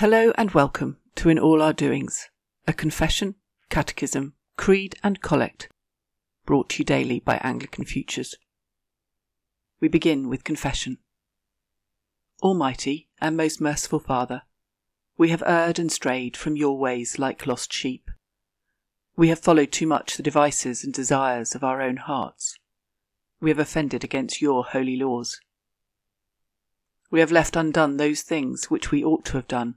Hello and welcome to In All Our Doings, a confession, catechism, creed, and collect brought to you daily by Anglican Futures. We begin with confession. Almighty and most merciful Father, we have erred and strayed from your ways like lost sheep. We have followed too much the devices and desires of our own hearts. We have offended against your holy laws. We have left undone those things which we ought to have done,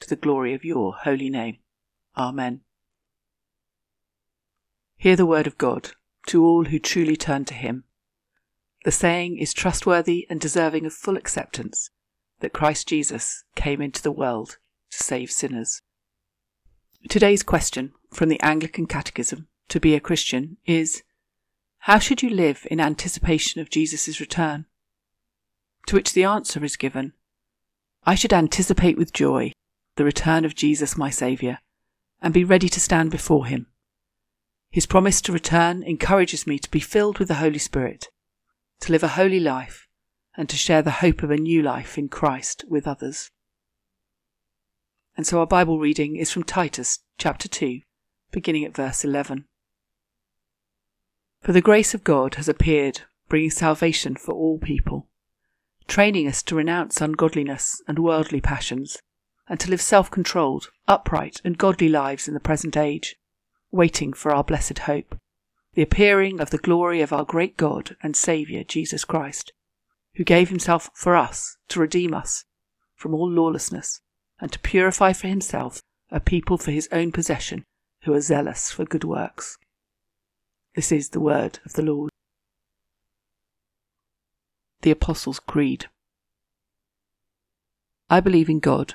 to the glory of your holy name. Amen. Hear the word of God to all who truly turn to him. The saying is trustworthy and deserving of full acceptance that Christ Jesus came into the world to save sinners. Today's question from the Anglican Catechism to be a Christian is How should you live in anticipation of Jesus' return? To which the answer is given I should anticipate with joy the return of Jesus my Saviour and be ready to stand before him. His promise to return encourages me to be filled with the Holy Spirit, to live a holy life, and to share the hope of a new life in Christ with others. And so our Bible reading is from Titus chapter 2, beginning at verse 11. For the grace of God has appeared, bringing salvation for all people, training us to renounce ungodliness and worldly passions, and to live self controlled, upright, and godly lives in the present age, waiting for our blessed hope, the appearing of the glory of our great God and Saviour Jesus Christ, who gave himself for us to redeem us from all lawlessness and to purify for himself a people for his own possession who are zealous for good works. This is the word of the Lord. The Apostles' Creed. I believe in God,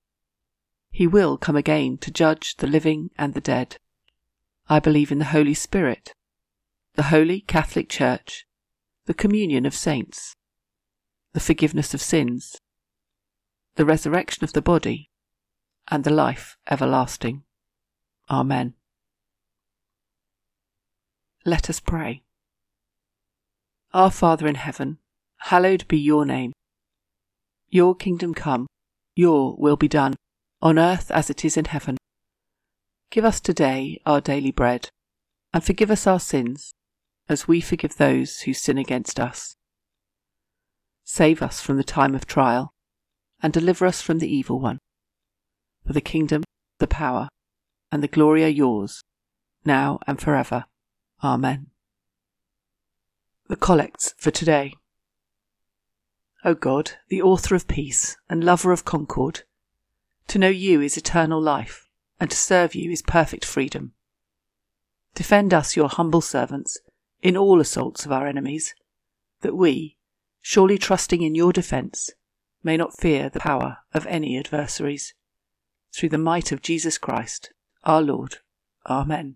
He will come again to judge the living and the dead. I believe in the Holy Spirit, the Holy Catholic Church, the communion of saints, the forgiveness of sins, the resurrection of the body, and the life everlasting. Amen. Let us pray. Our Father in heaven, hallowed be your name. Your kingdom come, your will be done, on earth as it is in heaven. Give us today our daily bread, and forgive us our sins, as we forgive those who sin against us. Save us from the time of trial, and deliver us from the evil one. For the kingdom, the power, and the glory are yours, now and forever. Amen. The Collects for today. O God, the author of peace and lover of concord, to know you is eternal life, and to serve you is perfect freedom. Defend us, your humble servants, in all assaults of our enemies, that we, surely trusting in your defence, may not fear the power of any adversaries. Through the might of Jesus Christ, our Lord. Amen.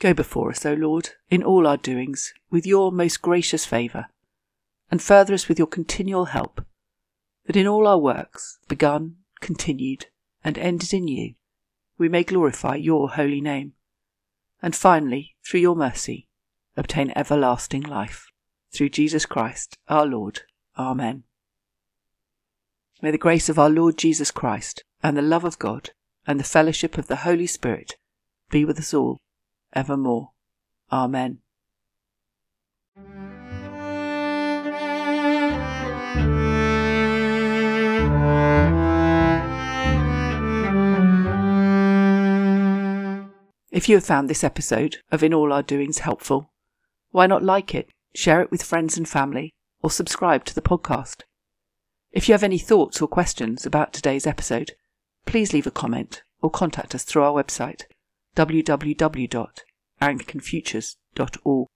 Go before us, O Lord, in all our doings, with your most gracious favour, and further us with your continual help, that in all our works, begun, continued, and ended in you, we may glorify your holy name, and finally, through your mercy, obtain everlasting life. Through Jesus Christ our Lord. Amen. May the grace of our Lord Jesus Christ, and the love of God, and the fellowship of the Holy Spirit be with us all evermore. Amen. If you have found this episode of In All Our Doings helpful, why not like it, share it with friends and family, or subscribe to the podcast? If you have any thoughts or questions about today's episode, please leave a comment or contact us through our website www.anglicanfutures.org.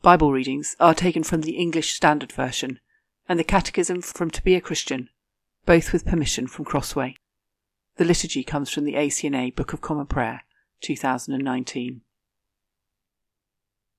Bible readings are taken from the English Standard Version and the Catechism from To Be a Christian, both with permission from Crossway. The liturgy comes from the ACNA Book of Common Prayer, 2019.